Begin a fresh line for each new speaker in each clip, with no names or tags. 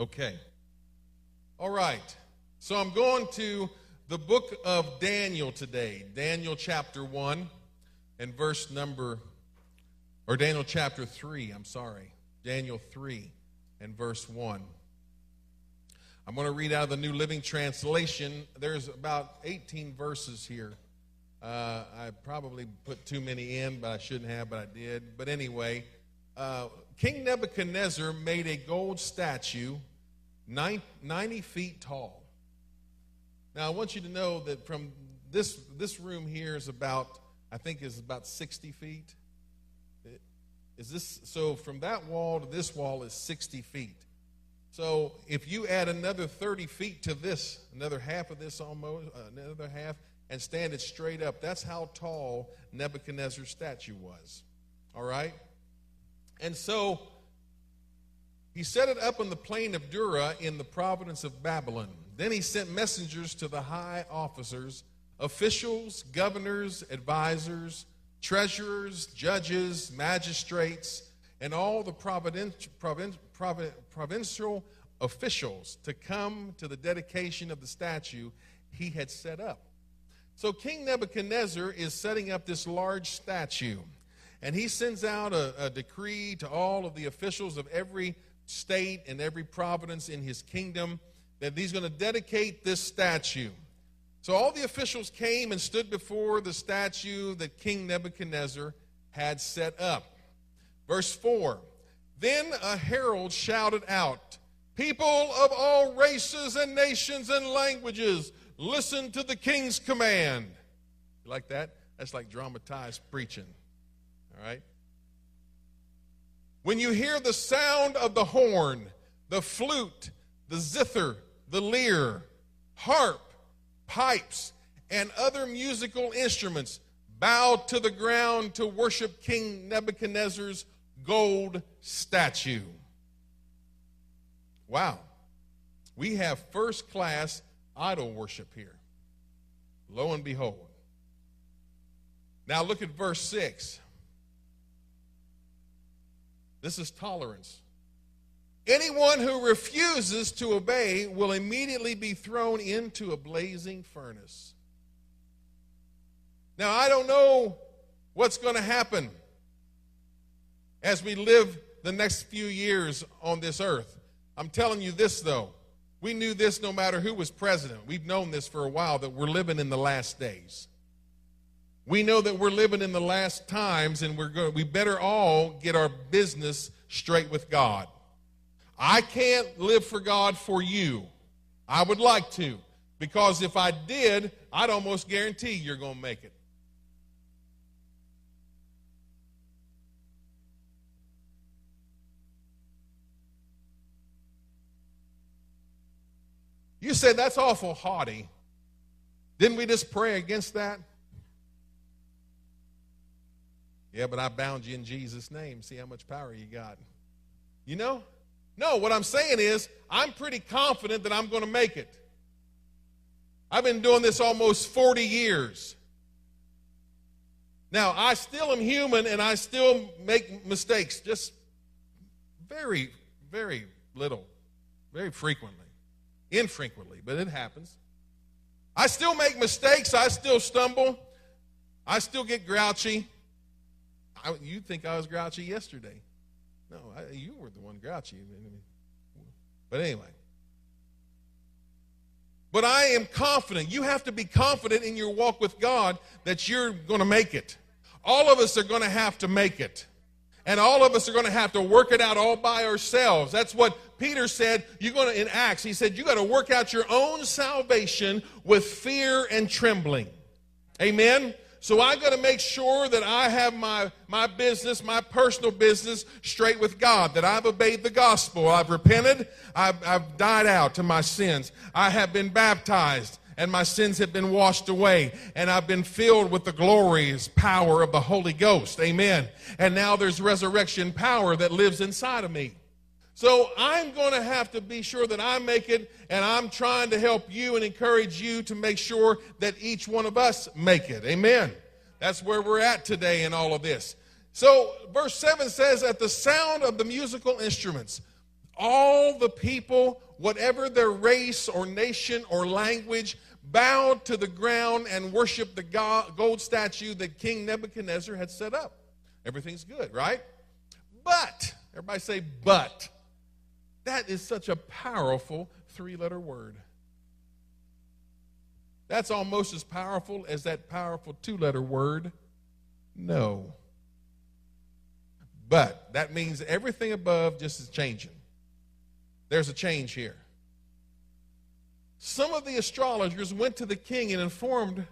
Okay. All right. So I'm going to the book of Daniel today, Daniel chapter 1 and verse number, or Daniel chapter 3, I'm sorry. Daniel 3 and verse 1. I'm going to read out of the New Living Translation. There's about 18 verses here. Uh, I probably put too many in, but I shouldn't have, but I did. But anyway, uh, King Nebuchadnezzar made a gold statue 90 feet tall. Now, I want you to know that from this, this room here is about, I think, is about 60 feet. Is this, so from that wall to this wall is 60 feet. So if you add another 30 feet to this, another half of this almost, uh, another half, and stand it straight up, that's how tall Nebuchadnezzar's statue was. All right? And so he set it up on the plain of Dura in the province of Babylon. Then he sent messengers to the high officers, officials, governors, advisors, treasurers, judges, magistrates, and all the providential, provincial officials to come to the dedication of the statue he had set up. So King Nebuchadnezzar is setting up this large statue, and he sends out a, a decree to all of the officials of every state and every province in his kingdom that he's going to dedicate this statue. So all the officials came and stood before the statue that King Nebuchadnezzar had set up. Verse 4 then a herald shouted out, People of all races and nations and languages, listen to the king's command. You like that? That's like dramatized preaching. All right? When you hear the sound of the horn, the flute, the zither, the lyre, harp, pipes, and other musical instruments, bow to the ground to worship King Nebuchadnezzar's gold statue. Wow. We have first class idol worship here. Lo and behold. Now look at verse 6. This is tolerance. Anyone who refuses to obey will immediately be thrown into a blazing furnace. Now, I don't know what's going to happen as we live the next few years on this earth. I'm telling you this, though. We knew this no matter who was president. We've known this for a while that we're living in the last days. We know that we're living in the last times and we're going we better all get our business straight with God. I can't live for God for you. I would like to because if I did, I'd almost guarantee you're going to make it. You said that's awful haughty. Didn't we just pray against that? Yeah, but I bound you in Jesus' name. See how much power you got. You know? No, what I'm saying is, I'm pretty confident that I'm going to make it. I've been doing this almost 40 years. Now, I still am human and I still make mistakes, just very, very little, very frequently infrequently, but it happens. I still make mistakes. I still stumble. I still get grouchy. I, you think I was grouchy yesterday. No, I, you were the one grouchy. But anyway. But I am confident. You have to be confident in your walk with God that you're going to make it. All of us are going to have to make it. And all of us are going to have to work it out all by ourselves. That's what Peter said. You're going to, in Acts, he said, you got to work out your own salvation with fear and trembling. Amen? So I got to make sure that I have my, my business, my personal business straight with God, that I've obeyed the gospel. I've repented. I've, I've died out to my sins. I have been baptized and my sins have been washed away, and I've been filled with the glorious power of the Holy Ghost. Amen. And now there's resurrection power that lives inside of me. So I'm going to have to be sure that I make it, and I'm trying to help you and encourage you to make sure that each one of us make it. Amen. That's where we're at today in all of this. So, verse 7 says, At the sound of the musical instruments, all the people, whatever their race or nation or language, bowed to the ground and worshiped the gold statue that King Nebuchadnezzar had set up. Everything's good, right? But, everybody say, but. That is such a powerful three letter word. That's almost as powerful as that powerful two letter word, no. But that means everything above just is changing. There's a change here. Some of the astrologers went to the king and informed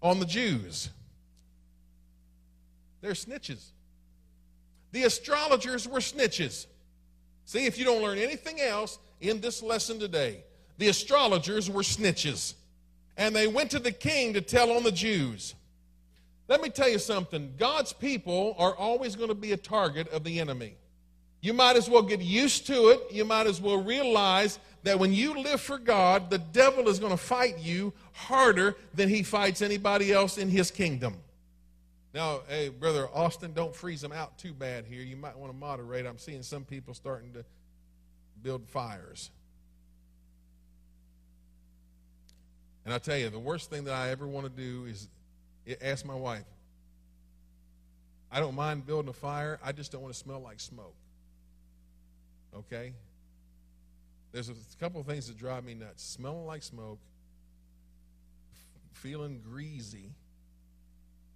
on the Jews. They're snitches. The astrologers were snitches. See, if you don't learn anything else in this lesson today, the astrologers were snitches. And they went to the king to tell on the Jews. Let me tell you something God's people are always going to be a target of the enemy. You might as well get used to it. You might as well realize that when you live for God, the devil is going to fight you harder than he fights anybody else in his kingdom. Now, hey, Brother Austin, don't freeze them out too bad here. You might want to moderate. I'm seeing some people starting to build fires. And I tell you, the worst thing that I ever want to do is eh, ask my wife. I don't mind building a fire, I just don't want to smell like smoke. Okay? There's a couple of things that drive me nuts smelling like smoke, feeling greasy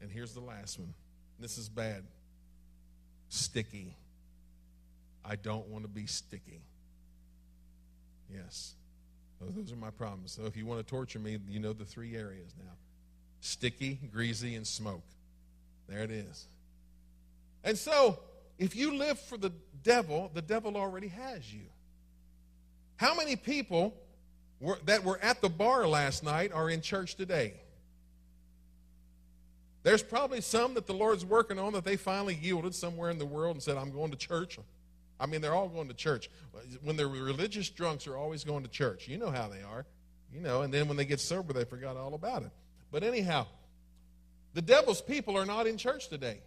and here's the last one. This is bad. Sticky. I don't want to be sticky. Yes. Those are my problems. So if you want to torture me, you know the three areas now sticky, greasy, and smoke. There it is. And so, if you live for the devil, the devil already has you. How many people were, that were at the bar last night are in church today? There's probably some that the Lord's working on that they finally yielded somewhere in the world and said, I'm going to church. I mean, they're all going to church. When they're religious drunks, they're always going to church. You know how they are. You know, and then when they get sober, they forgot all about it. But anyhow, the devil's people are not in church today.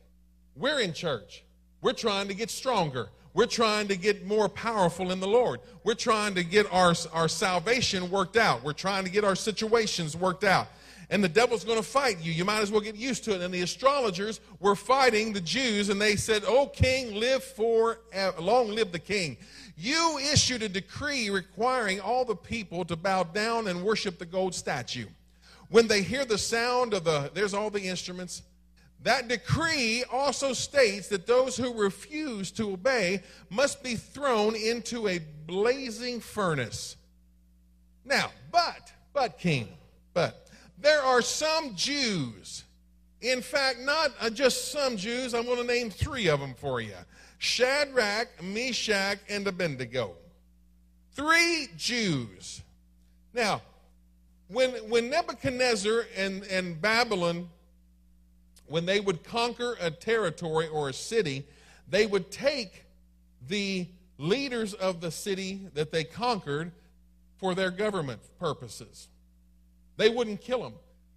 We're in church. We're trying to get stronger. We're trying to get more powerful in the Lord. We're trying to get our, our salvation worked out. We're trying to get our situations worked out and the devil's going to fight you. You might as well get used to it. And the astrologers were fighting the Jews, and they said, "O king, live for long live the king." You issued a decree requiring all the people to bow down and worship the gold statue. When they hear the sound of the, there's all the instruments. That decree also states that those who refuse to obey must be thrown into a blazing furnace. Now, but, but, king, but, there are some Jews, in fact, not uh, just some Jews, I'm going to name three of them for you Shadrach, Meshach, and Abednego. Three Jews. Now, when, when Nebuchadnezzar and, and Babylon, when they would conquer a territory or a city, they would take the leaders of the city that they conquered for their government purposes. They wouldn't kill him.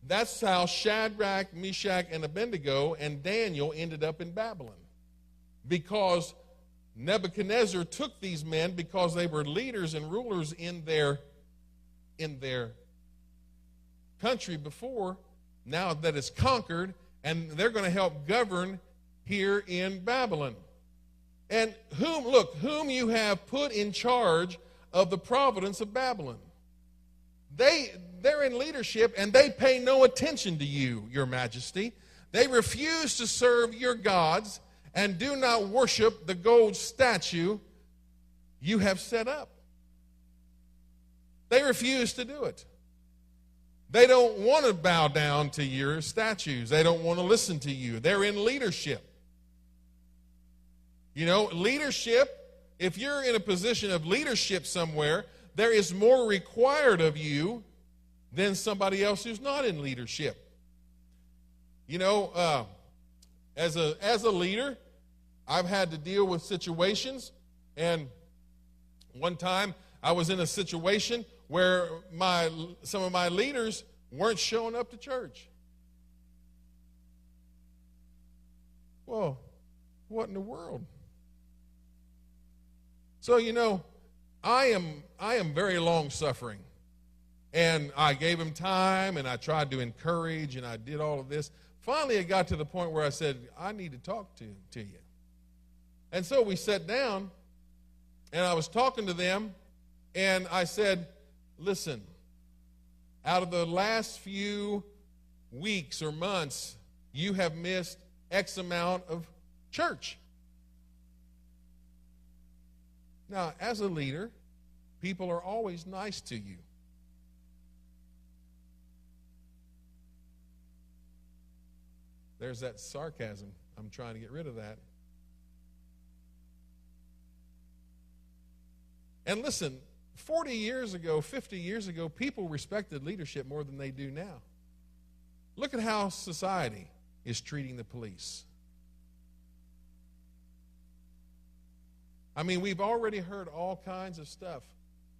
That's how Shadrach, Meshach, and Abednego and Daniel ended up in Babylon. Because Nebuchadnezzar took these men because they were leaders and rulers in their, in their country before, now that it's conquered, and they're going to help govern here in Babylon. And whom, look, whom you have put in charge of the providence of Babylon. They, they're in leadership and they pay no attention to you, Your Majesty. They refuse to serve your gods and do not worship the gold statue you have set up. They refuse to do it. They don't want to bow down to your statues. They don't want to listen to you. They're in leadership. You know, leadership, if you're in a position of leadership somewhere, there is more required of you than somebody else who's not in leadership. You know, uh, as a as a leader, I've had to deal with situations, and one time I was in a situation where my some of my leaders weren't showing up to church. Well, what in the world? So, you know, I am, I am very long suffering. And I gave him time and I tried to encourage and I did all of this. Finally, it got to the point where I said, I need to talk to, to you. And so we sat down and I was talking to them and I said, Listen, out of the last few weeks or months, you have missed X amount of church. Now, as a leader, people are always nice to you. There's that sarcasm. I'm trying to get rid of that. And listen, 40 years ago, 50 years ago, people respected leadership more than they do now. Look at how society is treating the police. I mean, we've already heard all kinds of stuff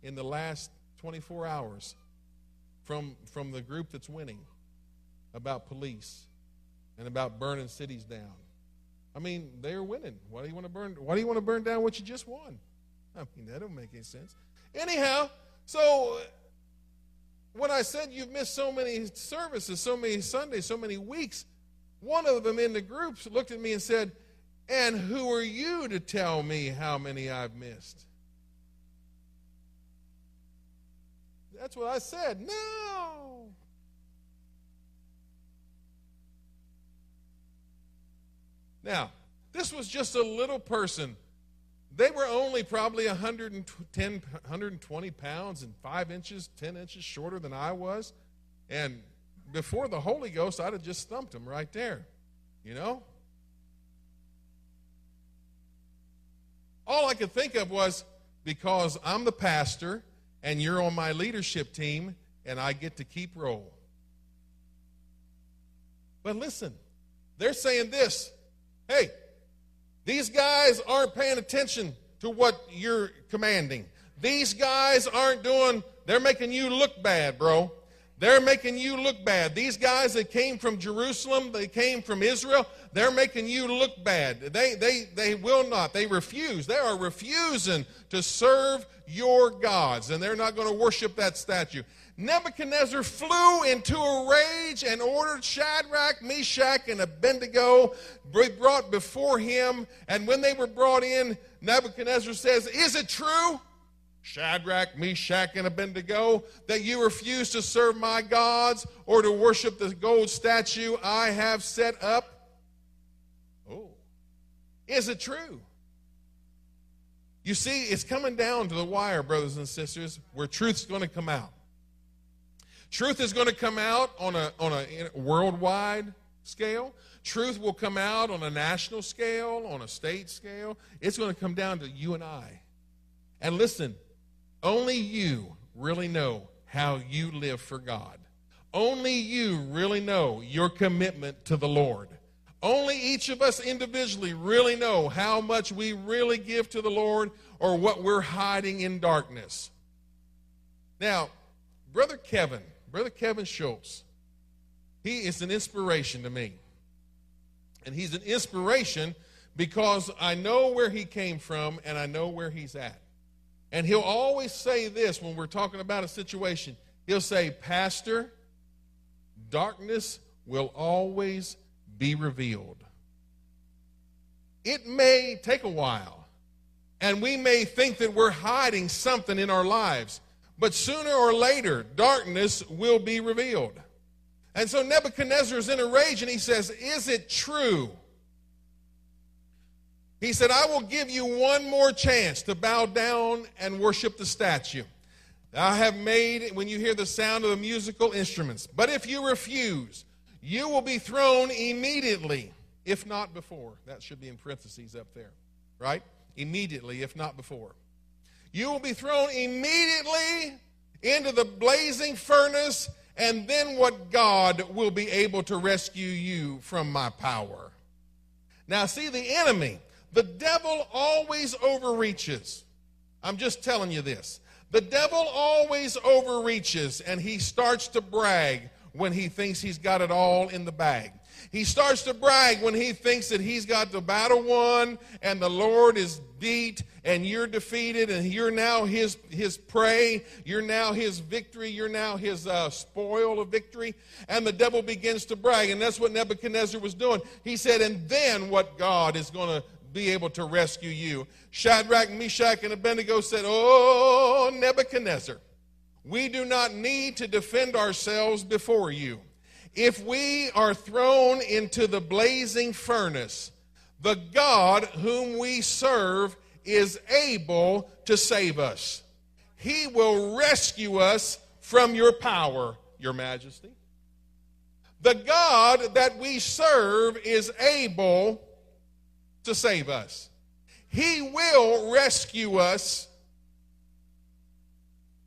in the last 24 hours from, from the group that's winning about police and about burning cities down. I mean, they're winning. Why do you want to burn? Why do you want to burn down what you just won? I mean, that don't make any sense. Anyhow, so when I said you've missed so many services, so many Sundays, so many weeks, one of them in the groups looked at me and said, And who are you to tell me how many I've missed? That's what I said. No. Now, this was just a little person they were only probably 110, 120 pounds and 5 inches, 10 inches shorter than I was. And before the Holy Ghost, I'd have just thumped them right there. You know? All I could think of was because I'm the pastor and you're on my leadership team and I get to keep roll. But listen, they're saying this hey, these guys aren't paying attention to what you're commanding. These guys aren't doing, they're making you look bad, bro. They're making you look bad. These guys that came from Jerusalem, they came from Israel, they're making you look bad. They, they, they will not. They refuse. They are refusing to serve your gods, and they're not going to worship that statue. Nebuchadnezzar flew into a rage and ordered Shadrach, Meshach, and Abednego be brought before him. And when they were brought in, Nebuchadnezzar says, Is it true, Shadrach, Meshach, and Abednego, that you refuse to serve my gods or to worship the gold statue I have set up? Oh, is it true? You see, it's coming down to the wire, brothers and sisters, where truth's going to come out. Truth is going to come out on a, on a worldwide scale. Truth will come out on a national scale, on a state scale. It's going to come down to you and I. And listen, only you really know how you live for God. Only you really know your commitment to the Lord. Only each of us individually really know how much we really give to the Lord or what we're hiding in darkness. Now, Brother Kevin Brother Kevin Schultz, he is an inspiration to me. And he's an inspiration because I know where he came from and I know where he's at. And he'll always say this when we're talking about a situation. He'll say, Pastor, darkness will always be revealed. It may take a while, and we may think that we're hiding something in our lives. But sooner or later, darkness will be revealed. And so Nebuchadnezzar is in a rage and he says, Is it true? He said, I will give you one more chance to bow down and worship the statue. I have made, when you hear the sound of the musical instruments. But if you refuse, you will be thrown immediately, if not before. That should be in parentheses up there, right? Immediately, if not before. You will be thrown immediately into the blazing furnace, and then what God will be able to rescue you from my power. Now, see, the enemy, the devil always overreaches. I'm just telling you this. The devil always overreaches and he starts to brag when he thinks he's got it all in the bag. He starts to brag when he thinks that he's got the battle won and the Lord is beat and you're defeated and you're now his, his prey. You're now his victory. You're now his uh, spoil of victory. And the devil begins to brag. And that's what Nebuchadnezzar was doing. He said, and then what God is going to be able to rescue you. Shadrach, Meshach, and Abednego said, Oh, Nebuchadnezzar, we do not need to defend ourselves before you. If we are thrown into the blazing furnace, the God whom we serve is able to save us. He will rescue us from your power, your majesty. The God that we serve is able to save us. He will rescue us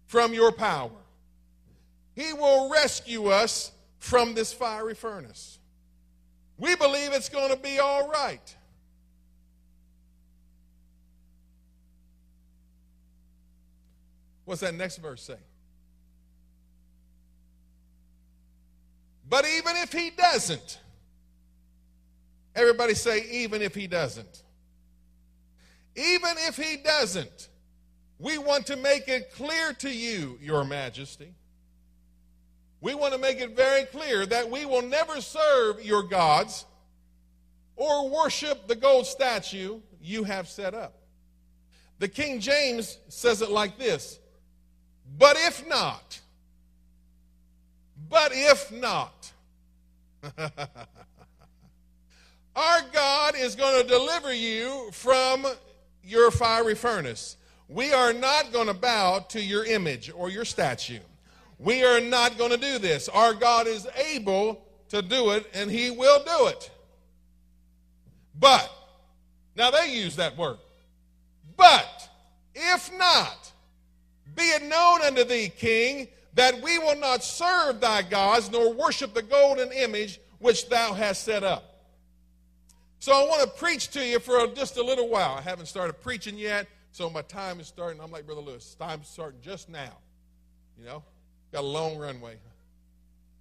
from your power. He will rescue us from this fiery furnace. We believe it's going to be all right. What's that next verse say? But even if he doesn't, everybody say, even if he doesn't. Even if he doesn't, we want to make it clear to you, Your Majesty we want to make it very clear that we will never serve your gods or worship the gold statue you have set up. The King James says it like this But if not, but if not, our God is going to deliver you from your fiery furnace. We are not going to bow to your image or your statue. We are not going to do this. Our God is able to do it, and He will do it. But, now they use that word. But, if not, be it known unto thee, King, that we will not serve thy gods, nor worship the golden image which thou hast set up. So I want to preach to you for just a little while. I haven't started preaching yet, so my time is starting. I'm like Brother Lewis, time's starting just now. You know? Got a long runway.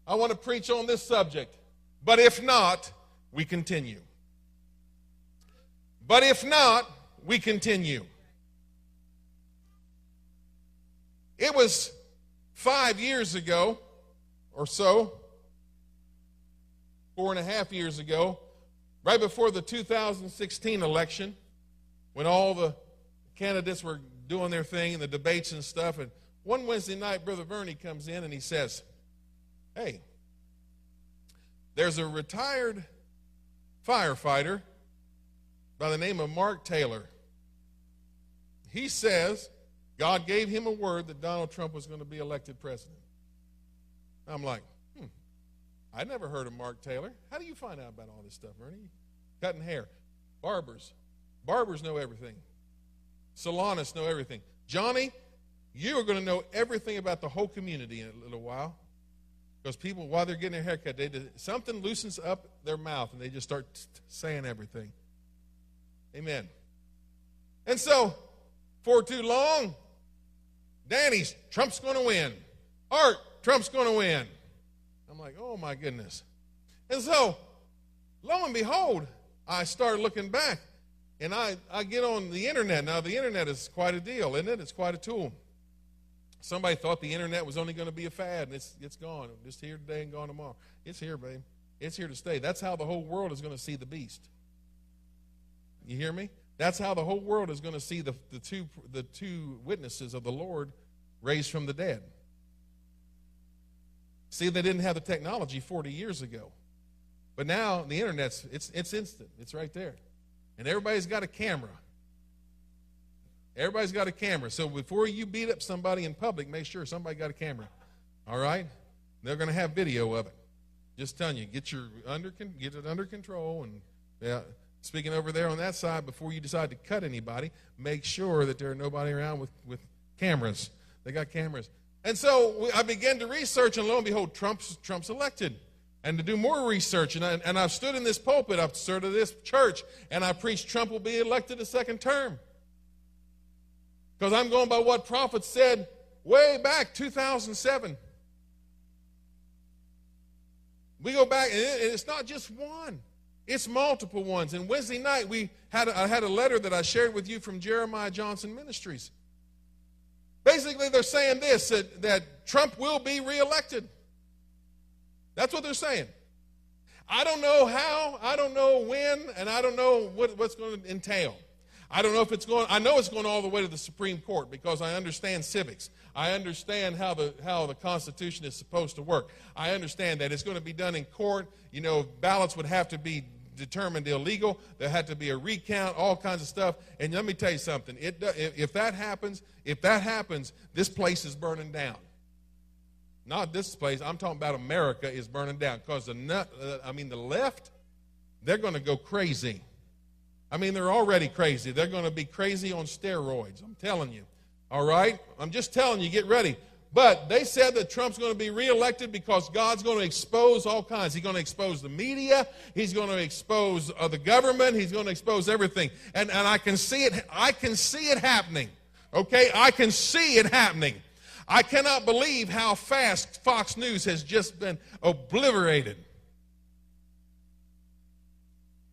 I want to preach on this subject. But if not, we continue. But if not, we continue. It was five years ago or so, four and a half years ago, right before the 2016 election, when all the candidates were doing their thing and the debates and stuff, and one Wednesday night, Brother Verney comes in and he says, Hey, there's a retired firefighter by the name of Mark Taylor. He says God gave him a word that Donald Trump was going to be elected president. I'm like, I never heard of Mark Taylor. How do you find out about all this stuff, Ernie? Cutting hair. Barbers. Barbers know everything. Salonists know everything. Johnny, you are going to know everything about the whole community in a little while. Because people, while they're getting their haircut, they something loosens up their mouth and they just start saying everything. Amen. And so, for too long, Danny's Trump's going to win. Art, Trump's going to win. I'm like, oh my goodness. And so, lo and behold, I start looking back and I, I get on the internet. Now, the internet is quite a deal, isn't it? It's quite a tool. Somebody thought the internet was only going to be a fad, and it's, it's gone. Just here today and gone tomorrow. It's here, babe. It's here to stay. That's how the whole world is going to see the beast. You hear me? That's how the whole world is going to see the, the, two, the two witnesses of the Lord raised from the dead. See, they didn't have the technology 40 years ago. But now the internet's it's, it's instant. It's right there. And everybody's got a camera. Everybody's got a camera. So before you beat up somebody in public, make sure somebody got a camera. All right? They're going to have video of it. Just telling you, get your under get it under control and yeah, speaking over there on that side before you decide to cut anybody, make sure that there are nobody around with, with cameras. They got cameras. And so I began to research, and lo and behold, Trump's, Trump's elected. And to do more research, and, I, and I've stood in this pulpit, I've stood in this church, and I preached Trump will be elected a second term. Because I'm going by what prophets said way back 2007. We go back, and it's not just one. It's multiple ones. And Wednesday night, we had I had a letter that I shared with you from Jeremiah Johnson Ministries. Basically, they're saying this that, that Trump will be reelected. That's what they're saying. I don't know how, I don't know when, and I don't know what, what's going to entail. I don't know if it's going, I know it's going all the way to the Supreme Court because I understand civics. I understand how the, how the Constitution is supposed to work. I understand that it's going to be done in court. You know, ballots would have to be determined illegal. There had to be a recount, all kinds of stuff. And let me tell you something. It, if that happens, if that happens, this place is burning down. Not this place. I'm talking about America is burning down because the uh, I mean the left, they're going to go crazy. I mean they're already crazy. They're going to be crazy on steroids. I'm telling you. All right? I'm just telling you, get ready. But they said that Trump's going to be reelected because God's going to expose all kinds. He's going to expose the media. He's going to expose uh, the government. He's going to expose everything. And, and I can see it. I can see it happening. Okay? I can see it happening. I cannot believe how fast Fox News has just been obliterated.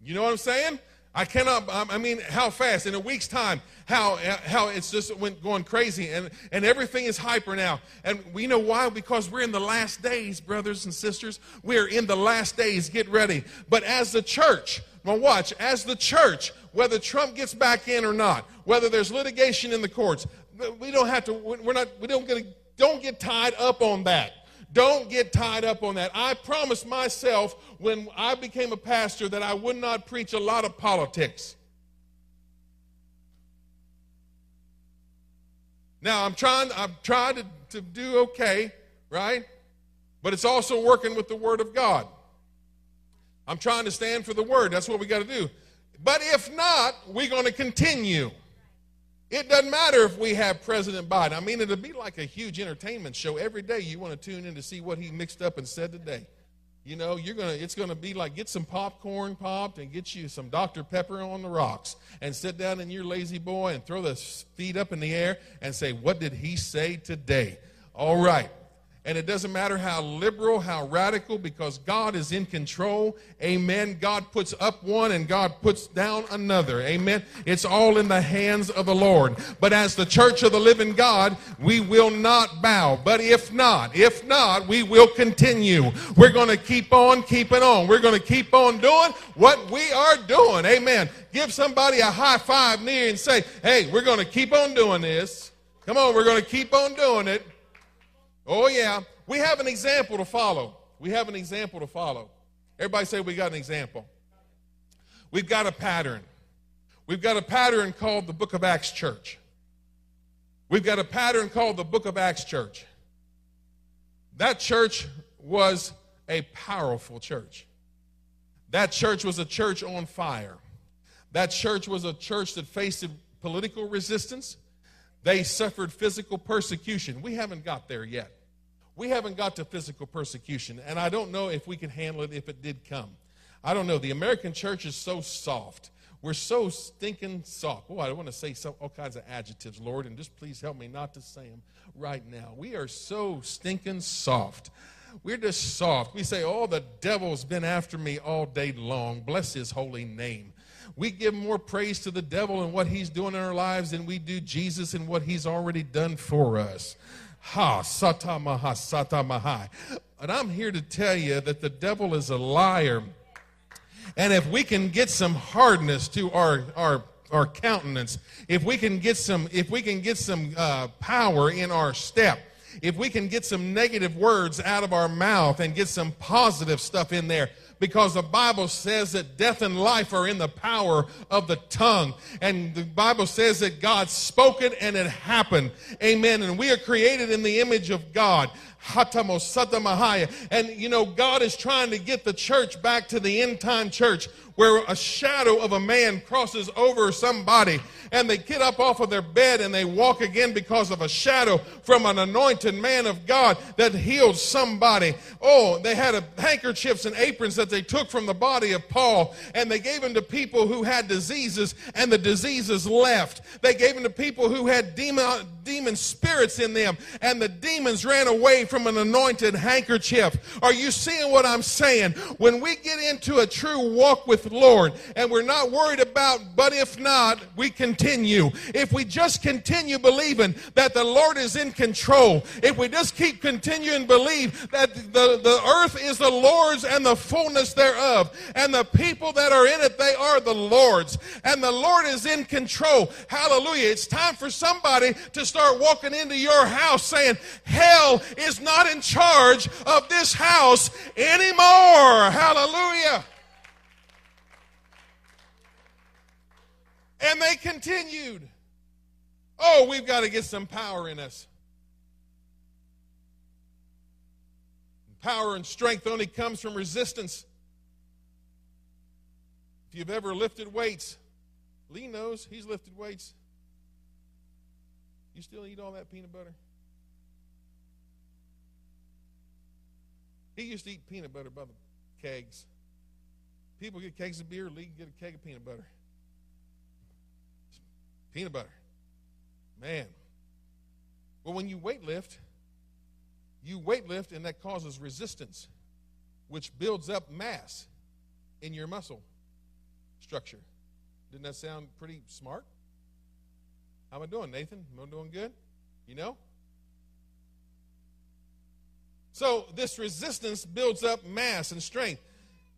You know what I'm saying? I cannot, um, I mean, how fast, in a week's time, how, how it's just went going crazy and, and everything is hyper now. And we know why? Because we're in the last days, brothers and sisters. We're in the last days. Get ready. But as the church, now watch, as the church, whether Trump gets back in or not, whether there's litigation in the courts, we don't have to, we're not, we don't get, don't get tied up on that. Don't get tied up on that. I promised myself when I became a pastor that I would not preach a lot of politics. Now I'm trying, I'm trying to, to do okay, right? But it's also working with the Word of God. I'm trying to stand for the Word. That's what we got to do. But if not, we're going to continue. It doesn't matter if we have President Biden. I mean, it'll be like a huge entertainment show. Every day you want to tune in to see what he mixed up and said today. You know, you're gonna it's gonna be like get some popcorn popped and get you some Dr. Pepper on the rocks and sit down in your La-Z-Boy and throw the feet up in the air and say, What did he say today? All right. And it doesn't matter how liberal, how radical, because God is in control. Amen. God puts up one and God puts down another. Amen. It's all in the hands of the Lord. But as the church of the living God, we will not bow. But if not, if not, we will continue. We're going to keep on keeping on. We're going to keep on doing what we are doing. Amen. Give somebody a high five near and say, hey, we're going to keep on doing this. Come on, we're going to keep on doing it. Oh, yeah. We have an example to follow. We have an example to follow. Everybody say we got an example. We've got a pattern. We've got a pattern called the Book of Acts Church. We've got a pattern called the Book of Acts Church. That church was a powerful church. That church was a church on fire. That church was a church that faced political resistance. They suffered physical persecution. We haven't got there yet. We haven't got to physical persecution, and I don't know if we can handle it if it did come. I don't know. The American church is so soft. We're so stinking soft. Oh, I want to say some, all kinds of adjectives, Lord, and just please help me not to say them right now. We are so stinking soft. We're just soft. We say, Oh, the devil's been after me all day long. Bless his holy name. We give more praise to the devil and what he's doing in our lives than we do Jesus and what he's already done for us. Ha, sata maha, sata. And I'm here to tell you that the devil is a liar. And if we can get some hardness to our, our, our countenance, if we can get some, if we can get some uh, power in our step, if we can get some negative words out of our mouth and get some positive stuff in there, because the Bible says that death and life are in the power of the tongue. And the Bible says that God spoke it and it happened. Amen. And we are created in the image of God. And you know, God is trying to get the church back to the end time church where a shadow of a man crosses over somebody and they get up off of their bed and they walk again because of a shadow from an anointed man of God that healed somebody. Oh, they had a, handkerchiefs and aprons that they took from the body of Paul and they gave them to people who had diseases and the diseases left. They gave them to people who had demon, demon spirits in them and the demons ran away from an anointed handkerchief. Are you seeing what I'm saying? When we get into a true walk with the Lord and we're not worried about, but if not, we continue. If we just continue believing that the Lord is in control, if we just keep continuing believe that the, the earth is the Lord's and the fullness thereof, and the people that are in it, they are the Lord's, and the Lord is in control. Hallelujah. It's time for somebody to start walking into your house saying, Hell is not in charge of this house anymore. Hallelujah. And they continued. Oh, we've got to get some power in us. Power and strength only comes from resistance. If you've ever lifted weights, Lee knows he's lifted weights. You still eat all that peanut butter? He used to eat peanut butter by the kegs. People get kegs of beer, Lee get a keg of peanut butter. Peanut butter. Man. Well, when you weight lift, you weight lift and that causes resistance, which builds up mass in your muscle structure. Didn't that sound pretty smart? How am I doing, Nathan? Am I doing good? You know? So, this resistance builds up mass and strength.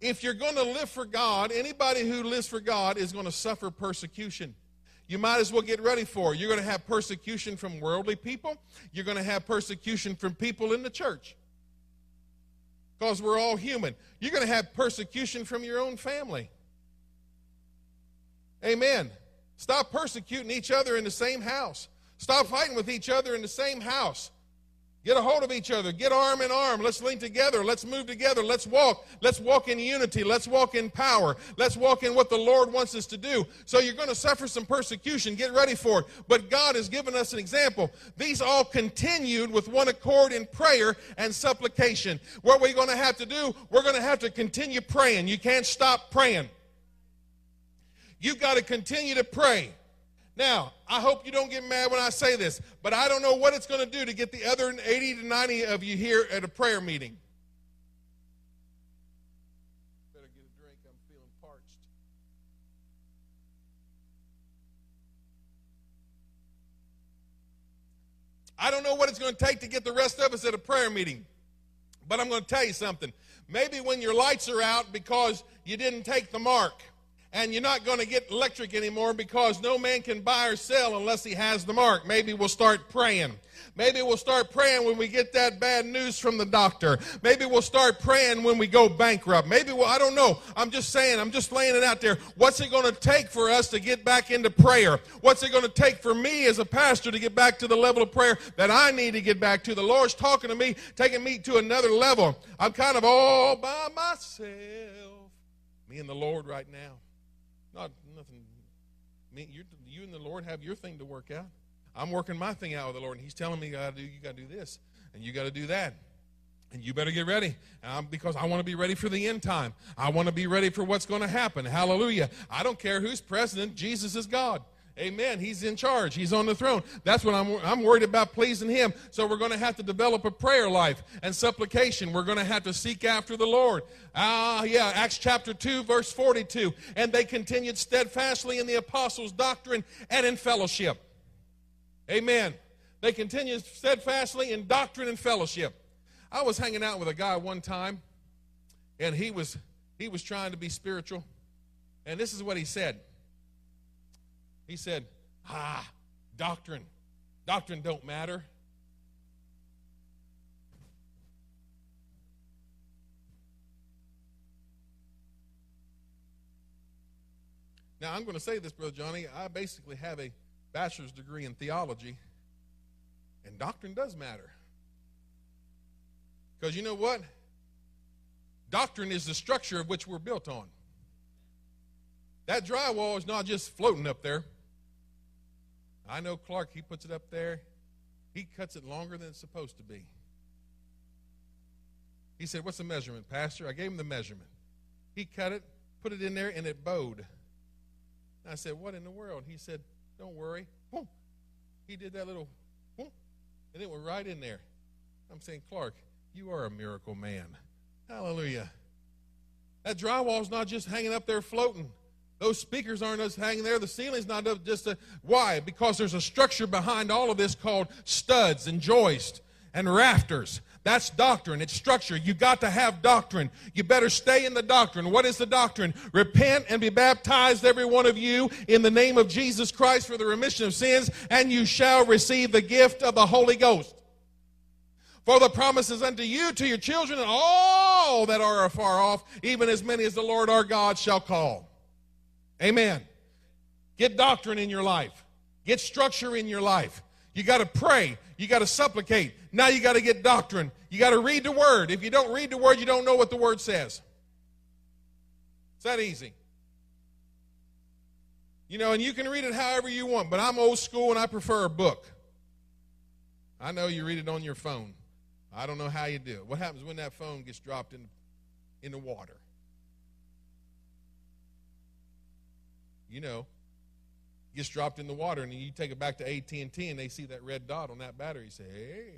If you're going to live for God, anybody who lives for God is going to suffer persecution you might as well get ready for it. You're going to have persecution from worldly people. You're going to have persecution from people in the church. Because we're all human. You're going to have persecution from your own family. Amen. Stop persecuting each other in the same house. Stop fighting with each other in the same house. Get a hold of each other. Get arm in arm. Let's link together. Let's move together. Let's walk. Let's walk in unity. Let's walk in power. Let's walk in what the Lord wants us to do. So you're going to suffer some persecution. Get ready for it. But God has given us an example. These all continued with one accord in prayer and supplication. What we're going to have to do, we're going to have to continue praying. You can't stop praying. You've got to continue to pray. Now, I hope you don't get mad when I say this, but I don't know what it's going to do to get the other 80 to 90 of you here at a prayer meeting. Better get a drink, I'm feeling parched. I don't know what it's going to take to get the rest of us at a prayer meeting, but I'm going to tell you something. Maybe when your lights are out because you didn't take the mark and you're not going to get electric anymore because no man can buy or sell unless he has the mark. Maybe we'll start praying. Maybe we'll start praying when we get that bad news from the doctor. Maybe we'll start praying when we go bankrupt. Maybe we'll, I don't know. I'm just saying, I'm just laying it out there. What's it going to take for us to get back into prayer? What's it going to take for me as a pastor to get back to the level of prayer that I need to get back to? The Lord's talking to me, taking me to another level. I'm kind of all by myself. Me and the Lord right now. Not nothing. Me, you and the Lord have your thing to work out. I'm working my thing out with the Lord, and He's telling me, "You got to do, this, and you got to do that." And you better get ready um, because I want to be ready for the end time. I want to be ready for what's going to happen. Hallelujah. I don't care who's president, Jesus is God. Amen. He's in charge. He's on the throne. That's what I'm, I'm worried about pleasing Him. So we're going to have to develop a prayer life and supplication. We're going to have to seek after the Lord. Ah, yeah. Acts chapter 2, verse 42. And they continued steadfastly in the apostles' doctrine and in fellowship. Amen. They continued steadfastly in doctrine and fellowship. I was hanging out with a guy one time, and he was he was trying to be spiritual. And this is what he said. He said, Ah, doctrine. Doctrine don't matter. Now, I'm going to say this, Brother Johnny. I basically have a bachelor's degree in theology, and doctrine does matter. Because you know what? Doctrine is the structure of which we're built on. That drywall is not just floating up there. I know Clark, he puts it up there. He cuts it longer than it's supposed to be. He said, What's the measurement, Pastor? I gave him the measurement. He cut it, put it in there, and it bowed. I said, What in the world? He said, Don't worry. Boom. He did that little boom, and it went right in there. I'm saying, Clark, you are a miracle man. Hallelujah. That drywall's not just hanging up there floating. Those speakers aren't just hanging there. The ceiling's not up just a, why? Because there's a structure behind all of this called studs and joists and rafters. That's doctrine. It's structure. You got to have doctrine. You better stay in the doctrine. What is the doctrine? Repent and be baptized, every one of you, in the name of Jesus Christ for the remission of sins, and you shall receive the gift of the Holy Ghost. For the promises unto you, to your children, and all that are afar off, even as many as the Lord our God shall call. Amen. Get doctrine in your life. Get structure in your life. You got to pray. You got to supplicate. Now you got to get doctrine. You got to read the word. If you don't read the word, you don't know what the word says. It's that easy. You know, and you can read it however you want, but I'm old school and I prefer a book. I know you read it on your phone. I don't know how you do it. What happens when that phone gets dropped in, in the water? You know, gets dropped in the water, and you take it back to AT&T, and they see that red dot on that battery. You say, hey,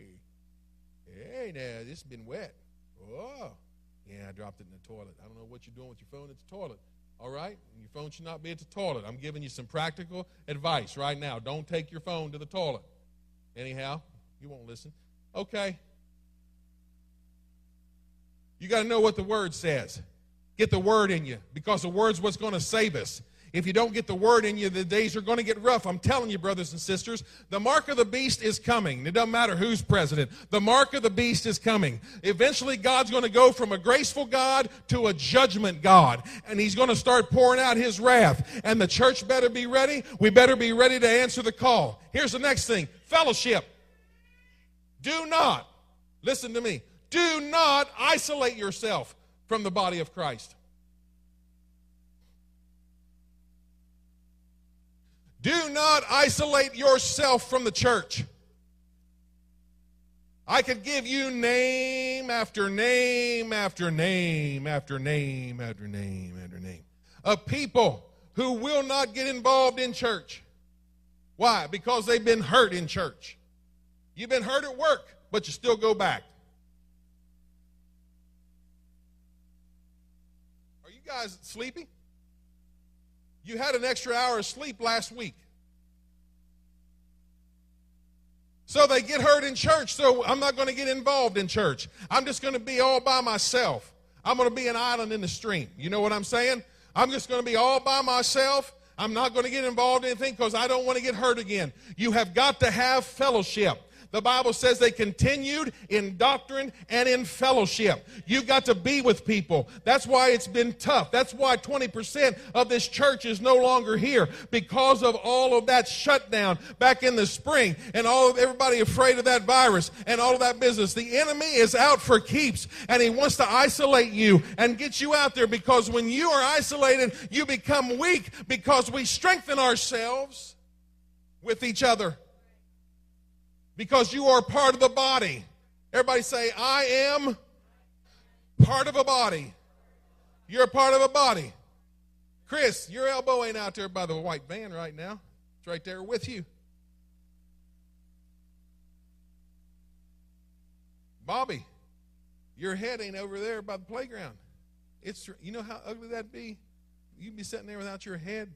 hey, now, this has been wet. Oh, yeah, I dropped it in the toilet. I don't know what you're doing with your phone. It's a toilet. All right? Your phone should not be at the toilet. I'm giving you some practical advice right now. Don't take your phone to the toilet. Anyhow, you won't listen. Okay. You got to know what the word says. Get the word in you because the word's what's going to save us. If you don't get the word in you, the days are going to get rough. I'm telling you, brothers and sisters, the mark of the beast is coming. It doesn't matter who's president. The mark of the beast is coming. Eventually, God's going to go from a graceful God to a judgment God, and He's going to start pouring out His wrath. And the church better be ready. We better be ready to answer the call. Here's the next thing fellowship. Do not, listen to me, do not isolate yourself from the body of Christ. Do not isolate yourself from the church. I could give you name after name after name after name after name after name of people who will not get involved in church. Why? Because they've been hurt in church. You've been hurt at work, but you still go back. Are you guys sleepy? You had an extra hour of sleep last week. So they get hurt in church, so I'm not going to get involved in church. I'm just going to be all by myself. I'm going to be an island in the stream. You know what I'm saying? I'm just going to be all by myself. I'm not going to get involved in anything because I don't want to get hurt again. You have got to have fellowship. The Bible says they continued in doctrine and in fellowship. You've got to be with people. That's why it's been tough. That's why 20% of this church is no longer here because of all of that shutdown back in the spring and all of everybody afraid of that virus and all of that business. The enemy is out for keeps and he wants to isolate you and get you out there because when you are isolated, you become weak because we strengthen ourselves with each other because you are part of the body. Everybody say, I am part of a body. You're part of a body. Chris, your elbow ain't out there by the white van right now. It's right there with you. Bobby, your head ain't over there by the playground. It's you know how ugly that'd be? You'd be sitting there without your head.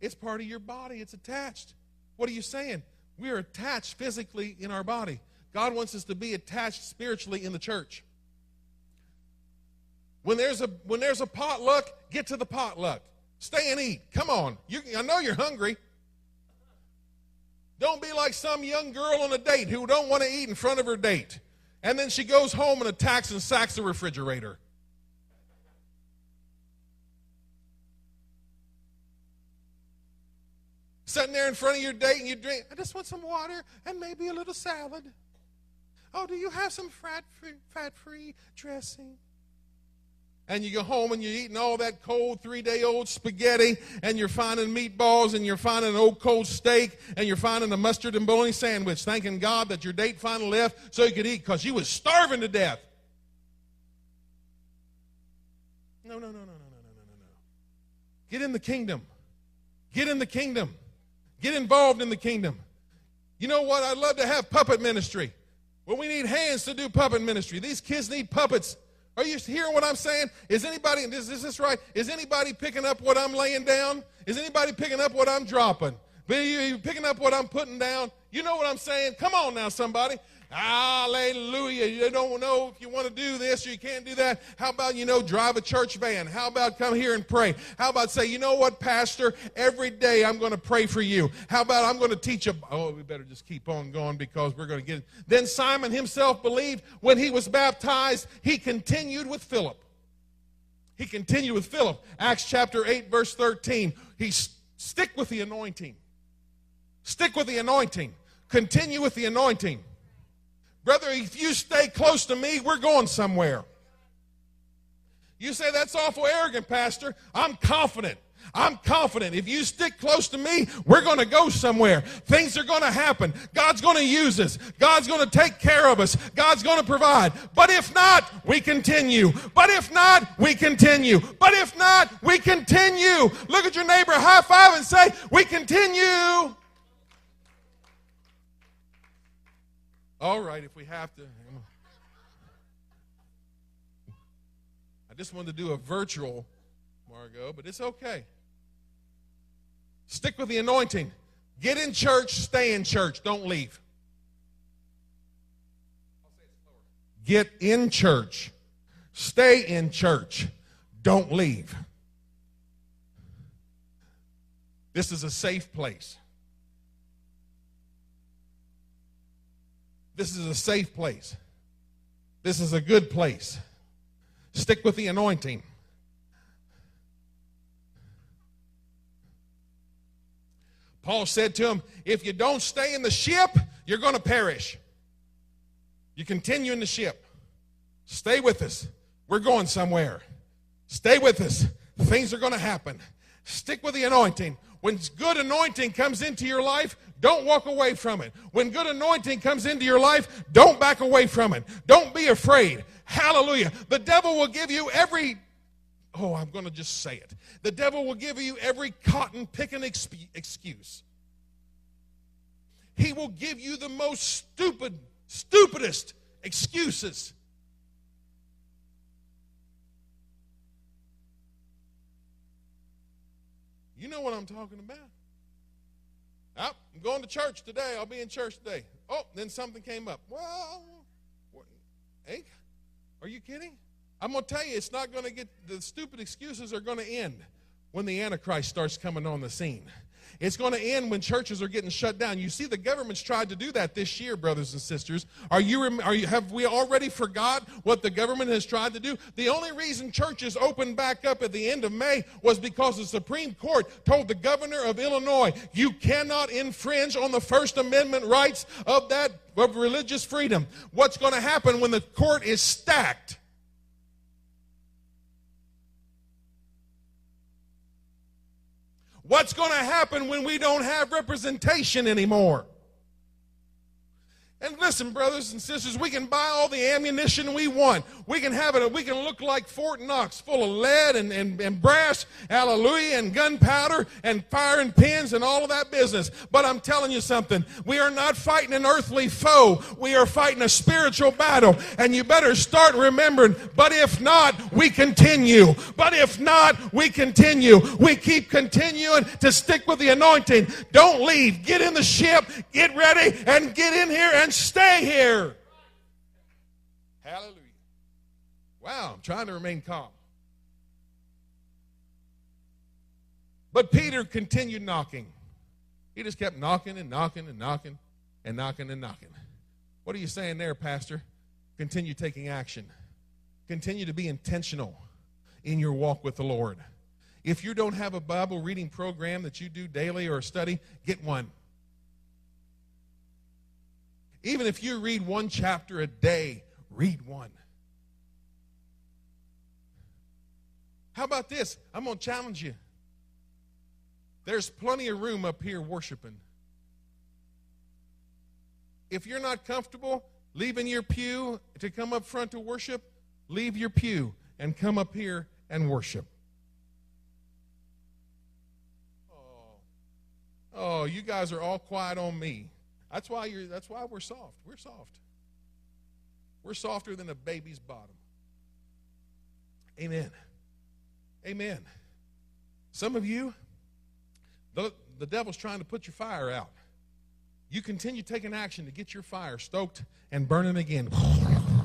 It's part of your body. It's attached. What are you saying? We are attached physically in our body. God wants us to be attached spiritually in the church. When there's a when there's a potluck, get to the potluck. Stay and eat. Come on. You, I know you're hungry. Don't be like some young girl on a date who don't want to eat in front of her date. And then she goes home and attacks and sacks the refrigerator. Sitting there in front of your date and you drink, I just want some water and maybe a little salad. Oh, do you have some fat free, dressing? And you go home and you're eating all that cold three day old spaghetti, and you're finding meatballs, and you're finding an old cold steak, and you're finding a mustard and bologna sandwich, thanking God that your date finally left so you could eat because you was starving to death. No, no, no, no, no, no, no, no, no. Get in the kingdom. Get in the kingdom. Get involved in the kingdom. You know what? I'd love to have puppet ministry. Well, we need hands to do puppet ministry. These kids need puppets. Are you hearing what I'm saying? Is anybody, is, is this right? Is anybody picking up what I'm laying down? Is anybody picking up what I'm dropping? Are you picking up what I'm putting down? You know what I'm saying? Come on now, somebody. Hallelujah. You don't know if you want to do this or you can't do that. How about, you know, drive a church van? How about come here and pray? How about say, you know what, Pastor? Every day I'm going to pray for you. How about I'm going to teach a. Oh, we better just keep on going because we're going to get it. Then Simon himself believed when he was baptized, he continued with Philip. He continued with Philip. Acts chapter 8, verse 13. He stick with the anointing. Stick with the anointing. Continue with the anointing. Brother, if you stay close to me, we're going somewhere. You say that's awful arrogant, Pastor. I'm confident. I'm confident if you stick close to me, we're going to go somewhere. Things are going to happen. God's going to use us. God's going to take care of us. God's going to provide. But if not, we continue. But if not, we continue. But if not, we continue. Look at your neighbor, high five, and say, We continue. All right, if we have to. I just wanted to do a virtual, Margot, but it's okay. Stick with the anointing. Get in church, stay in church, don't leave. Get in church, stay in church, don't leave. This is a safe place. This is a safe place. This is a good place. Stick with the anointing. Paul said to him, If you don't stay in the ship, you're going to perish. You continue in the ship. Stay with us. We're going somewhere. Stay with us. Things are going to happen. Stick with the anointing. When good anointing comes into your life, don't walk away from it. When good anointing comes into your life, don't back away from it. Don't be afraid. Hallelujah. The devil will give you every, oh, I'm going to just say it. The devil will give you every cotton picking excuse. He will give you the most stupid, stupidest excuses. You know what I'm talking about. I'm going to church today. I'll be in church today. Oh, then something came up. Well, hey, are you kidding? I'm going to tell you, it's not going to get, the stupid excuses are going to end when the Antichrist starts coming on the scene. It's going to end when churches are getting shut down. You see, the government's tried to do that this year, brothers and sisters. Are you, are you, have we already forgot what the government has tried to do? The only reason churches opened back up at the end of May was because the Supreme Court told the governor of Illinois, you cannot infringe on the First Amendment rights of that of religious freedom. What's going to happen when the court is stacked? What's going to happen when we don't have representation anymore? And listen, brothers and sisters, we can buy all the ammunition we want. We can have it, we can look like Fort Knox, full of lead and, and, and brass, hallelujah, and gunpowder and fire and pins and all of that business. But I'm telling you something, we are not fighting an earthly foe. We are fighting a spiritual battle. And you better start remembering, but if not, we continue. But if not, we continue. We keep continuing to stick with the anointing. Don't leave. Get in the ship, get ready, and get in here and stay here. Hallelujah. Wow, I'm trying to remain calm. But Peter continued knocking. He just kept knocking and knocking and knocking and knocking and knocking. What are you saying there, Pastor? Continue taking action. Continue to be intentional in your walk with the Lord. If you don't have a Bible reading program that you do daily or study, get one. Even if you read one chapter a day, read one. How about this? I'm going to challenge you. There's plenty of room up here worshiping. If you're not comfortable leaving your pew to come up front to worship, leave your pew and come up here and worship. Oh, oh you guys are all quiet on me. That's why you're that's why we're soft. We're soft. We're softer than a baby's bottom. Amen. Amen. Some of you, the, the devil's trying to put your fire out. You continue taking action to get your fire stoked and burning again.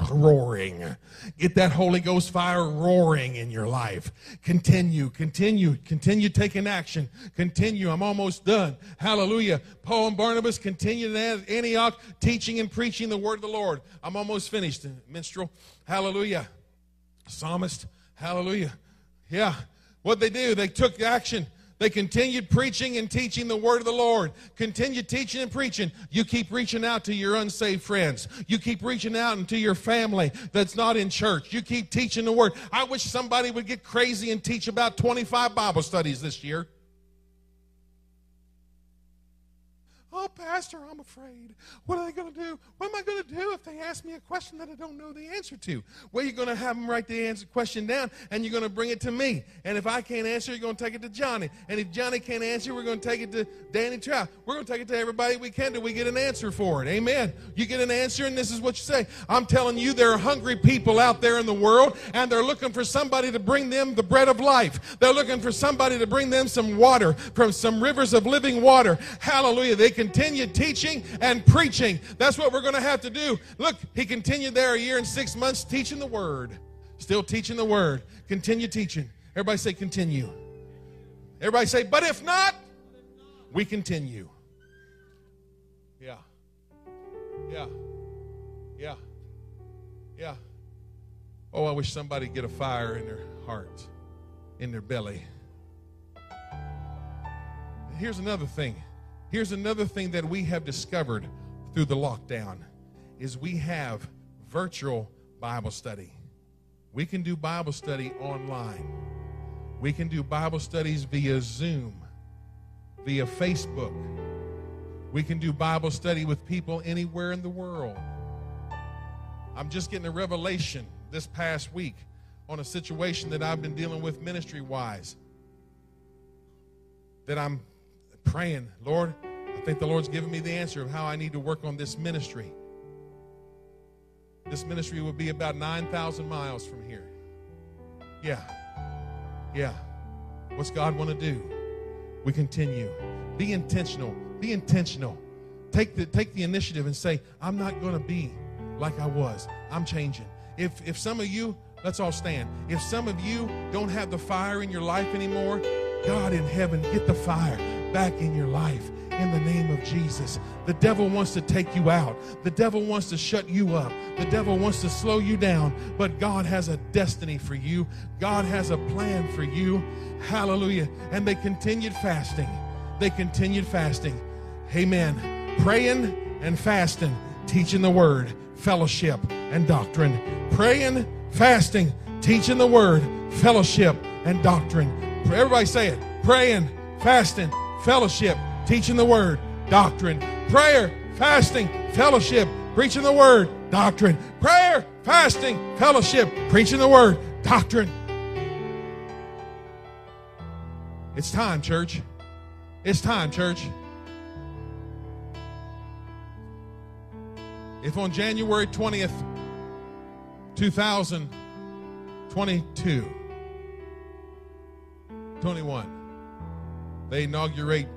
Roaring. Get that Holy Ghost fire roaring in your life. Continue, continue, continue taking action. Continue. I'm almost done. Hallelujah. Paul and Barnabas continued at Antioch, teaching and preaching the word of the Lord. I'm almost finished. Minstrel. Hallelujah. Psalmist. Hallelujah. Yeah. What they do, they took action. They continued preaching and teaching the word of the Lord. Continue teaching and preaching. You keep reaching out to your unsaved friends. You keep reaching out into your family that's not in church. You keep teaching the word. I wish somebody would get crazy and teach about 25 Bible studies this year. Oh, Pastor, I'm afraid. What are they going to do? What am I going to do if they ask me a question that I don't know the answer to? Well, you're going to have them write the answer question down and you're going to bring it to me. And if I can't answer, you're going to take it to Johnny. And if Johnny can't answer, we're going to take it to Danny Trout. We're going to take it to everybody we can till we get an answer for it. Amen. You get an answer, and this is what you say. I'm telling you, there are hungry people out there in the world, and they're looking for somebody to bring them the bread of life. They're looking for somebody to bring them some water from some rivers of living water. Hallelujah. They can continue teaching and preaching. That's what we're going to have to do. Look, he continued there a year and six months teaching the word. Still teaching the word. Continue teaching. Everybody say, continue. Everybody say, but if not, we continue. Yeah. Yeah. Yeah. Yeah. Oh, I wish somebody get a fire in their heart, in their belly. Here's another thing. Here's another thing that we have discovered through the lockdown is we have virtual Bible study. We can do Bible study online. We can do Bible studies via Zoom, via Facebook. We can do Bible study with people anywhere in the world. I'm just getting a revelation this past week on a situation that I've been dealing with ministry wise. That I'm praying, Lord, I think the Lord's given me the answer of how I need to work on this ministry. This ministry will be about 9,000 miles from here. Yeah. Yeah. What's God want to do? We continue. Be intentional. Be intentional. Take the, take the initiative and say, I'm not going to be like I was. I'm changing. If, if some of you, let's all stand. If some of you don't have the fire in your life anymore, God in heaven, get the fire back in your life in the name of Jesus. The devil wants to take you out. The devil wants to shut you up. The devil wants to slow you down. But God has a destiny for you. God has a plan for you. Hallelujah. And they continued fasting. They continued fasting. Amen. Praying and fasting, teaching the word, fellowship and doctrine. Praying, fasting, teaching the word, fellowship and doctrine. Everybody say it. Praying, fasting, fellowship, teaching the word, doctrine. Prayer, fasting, fellowship, preaching the word, doctrine. Prayer, fasting, fellowship, preaching the word, doctrine. It's time, church. It's time, church. If on January 20th, 2022, 21, they inaugurate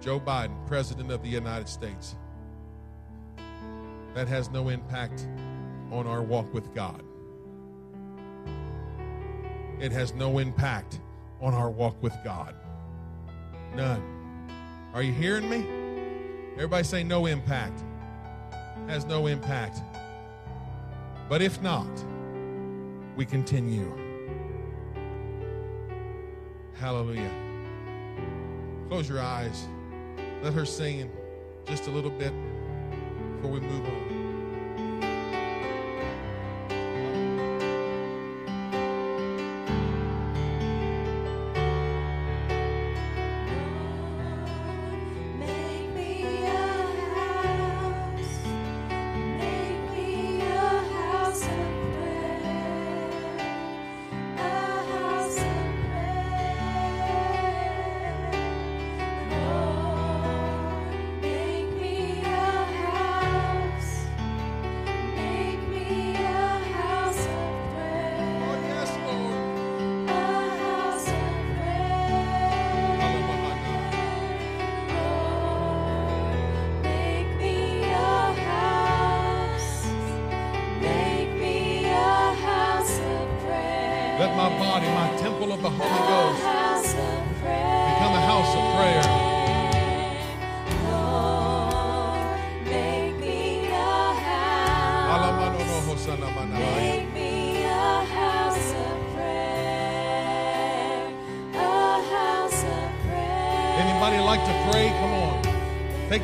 Joe Biden, President of the United States. That has no impact on our walk with God. It has no impact on our walk with God. None. Are you hearing me? Everybody say no impact. Has no impact. But if not, we continue. Hallelujah. Close your eyes. Let her sing just a little bit before we move on.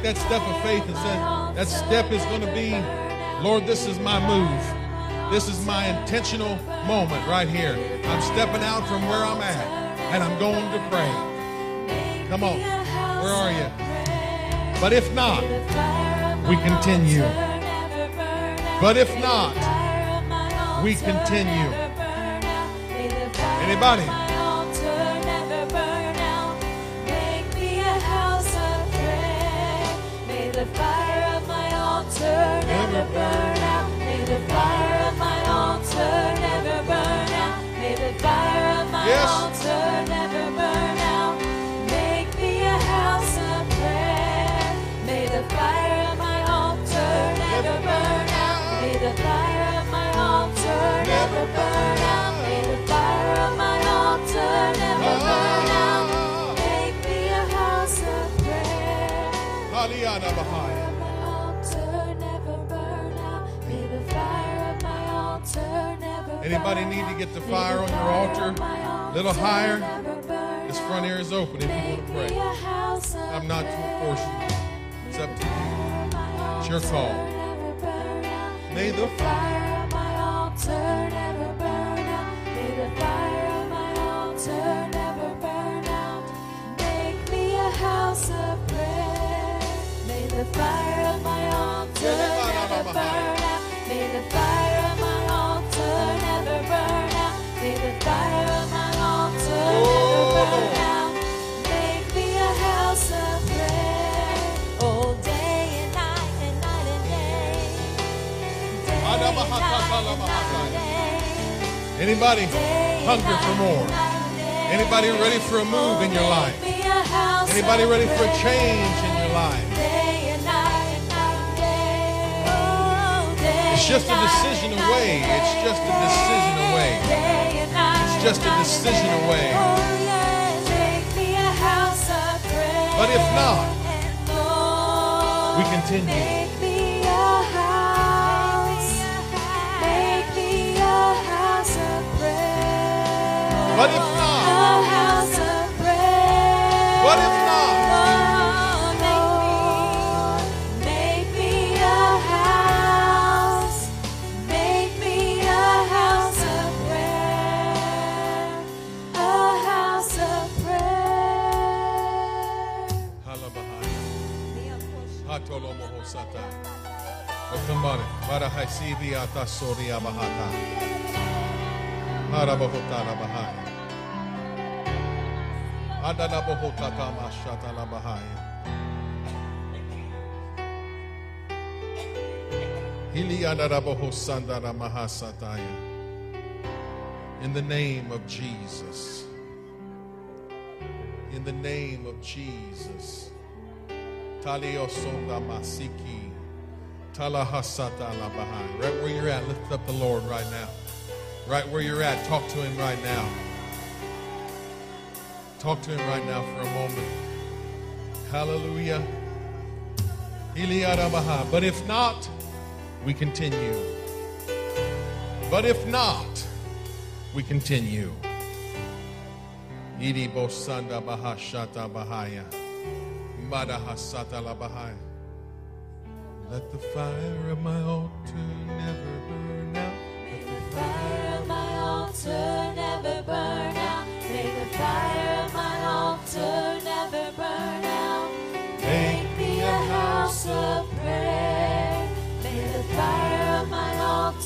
That step of faith and say, that step is going to be, Lord, this is my move. This is my intentional moment right here. I'm stepping out from where I'm at and I'm going to pray. Come on. Where are you? But if not, we continue. But if not, we continue. Anybody? Anybody need to get the fire on your altar a little higher? This front ear is open if you want to pray.
a house of
I'm not to force you. It's up to you. It's your call. May the
fire of my altar never burn out. May the fire of my altar never burn out. Make me a house of prayer. May the fire of my altar never burn out. May the fire of my altar never burn out. May the fire
Anybody hungry for more? Anybody ready for a move in your life? Anybody ready for a change in your life? It's just a decision away. It's just a decision away. It's just a decision away. But if not, we continue. But if not,
A house of prayer.
But if not,
Lord, make me a house. Make me a house
In the name of Jesus. In the name of Jesus. Taliosonda masiki. Talahasata labahai. Right where you're at, lift up the Lord right now. Right where you're at, talk to him right now. Talk to him right now for a moment. Hallelujah. But if not, we continue. But if not, we continue. Let the fire of my altar never burn out. Let the
fire of my altar never burn out.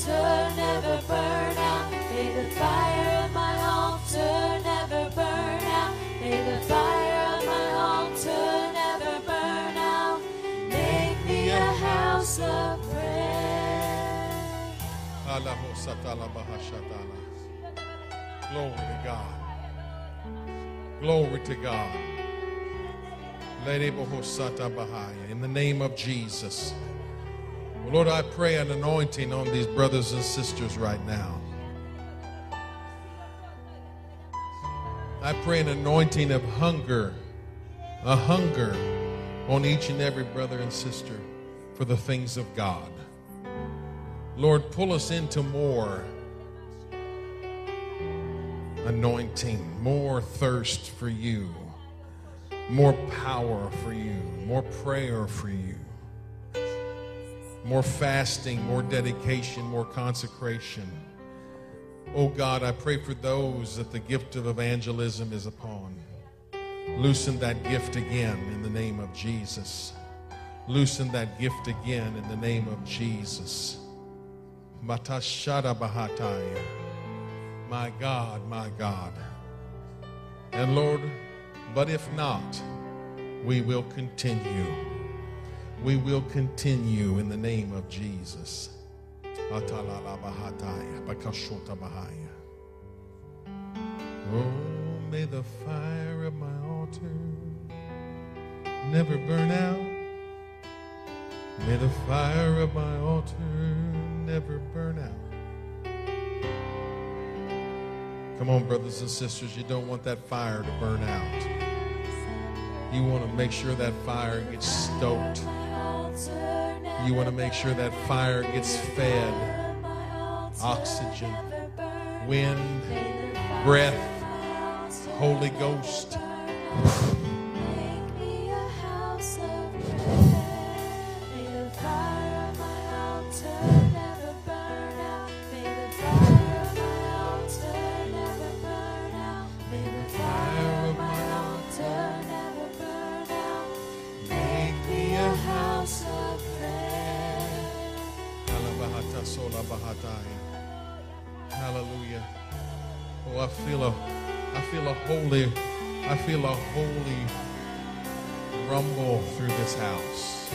Altar never burn out. May the fire of my altar never burn out. May the fire of my altar never burn out. Make me a house of prayer.
Glory to God. Glory to God. In the name of Jesus. Lord, I pray an anointing on these brothers and sisters right now. I pray an anointing of hunger, a hunger on each and every brother and sister for the things of God. Lord, pull us into more anointing, more thirst for you, more power for you, more prayer for you, more fasting, more dedication, more consecration. Oh God, I pray for those that the gift of evangelism is upon. Loosen that gift again in the name of Jesus. Loosen that gift again in the name of Jesus. Bahataya. My God, my God. And Lord, but if not, we will continue. We will continue in the name of Jesus. Oh, may the fire of my altar never burn out. May the fire of my altar never burn out. Come on, brothers and sisters, you don't want that fire to burn out. You want to make sure that fire gets stoked. You want to make sure that fire gets fed oxygen, wind, breath, Holy Ghost. I feel a, I feel a holy, I feel a holy rumble through this house.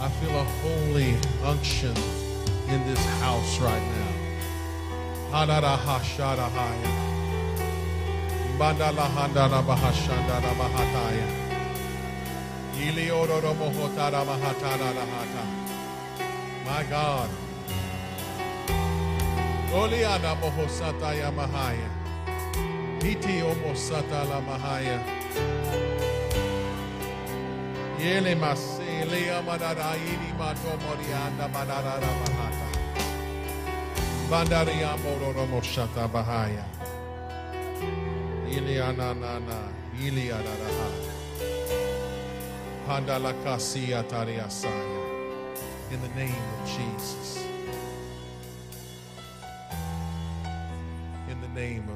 I feel a holy unction in this house right now. Hadara hashara Oliana mohosata ya mahaya. Hiti omosata la mahaya. Yele amororo moshata bahaya. Ili ananana. Ili adaraha. Handala kasi atari asaya. In the name of Jesus.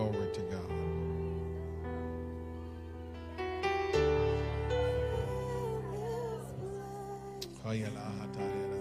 Glory to God. Hayala Hatayala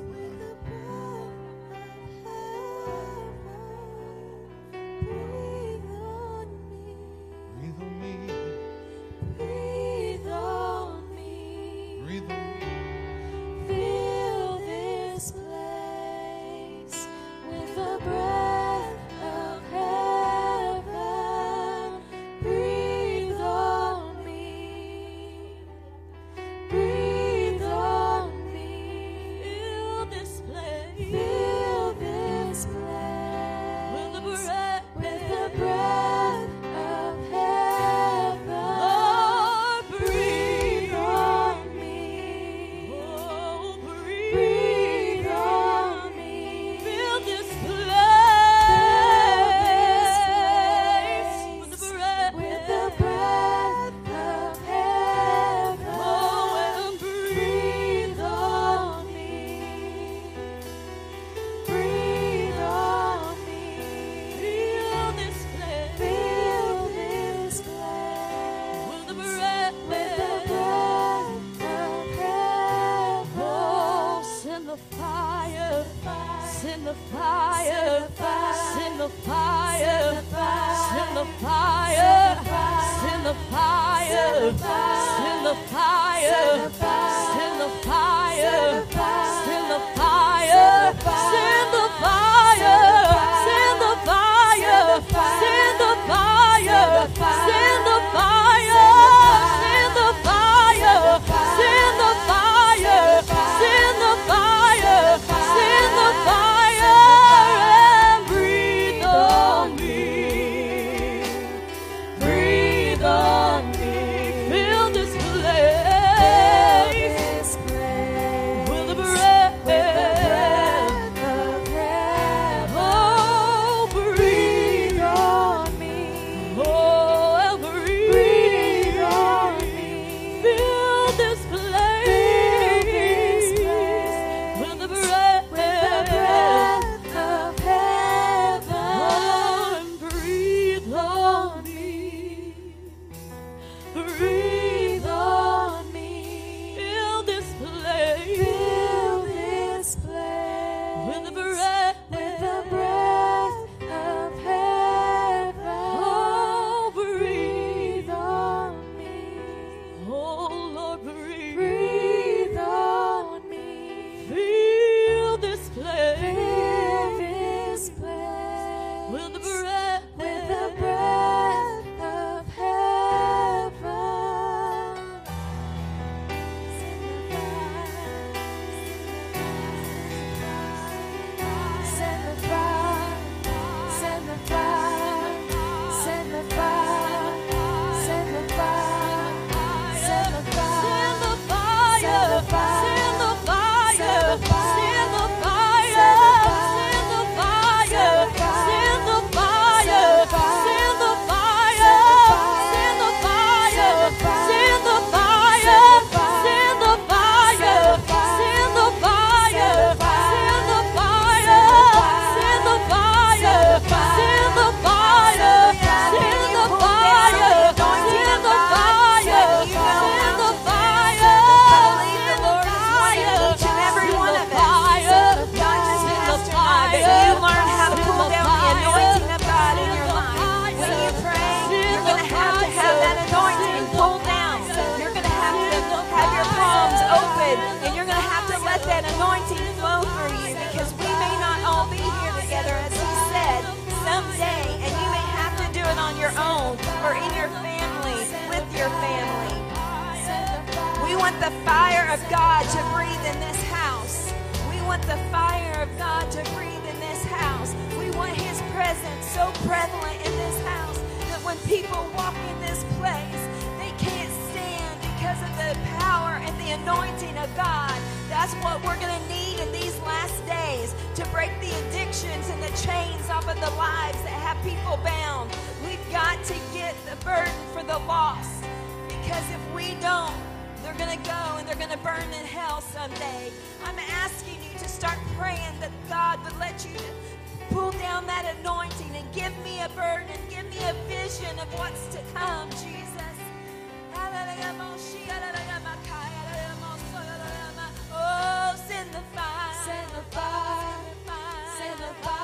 God to breathe in this house. We want the fire of God to breathe in this house. We want His presence so prevalent in this house that when people walk in this place, they can't stand because of the power and the anointing of God. That's what we're going to need in these last days to break the addictions and the chains off of the lives that have people bound. We've got to get the burden for the lost because if we don't, going to go and they're going to burn in hell someday. I'm asking you to start praying that God would let you pull down that anointing and give me a burden, give me a vision of what's to come, Jesus. Oh, send the fire, send the fire, send the fire.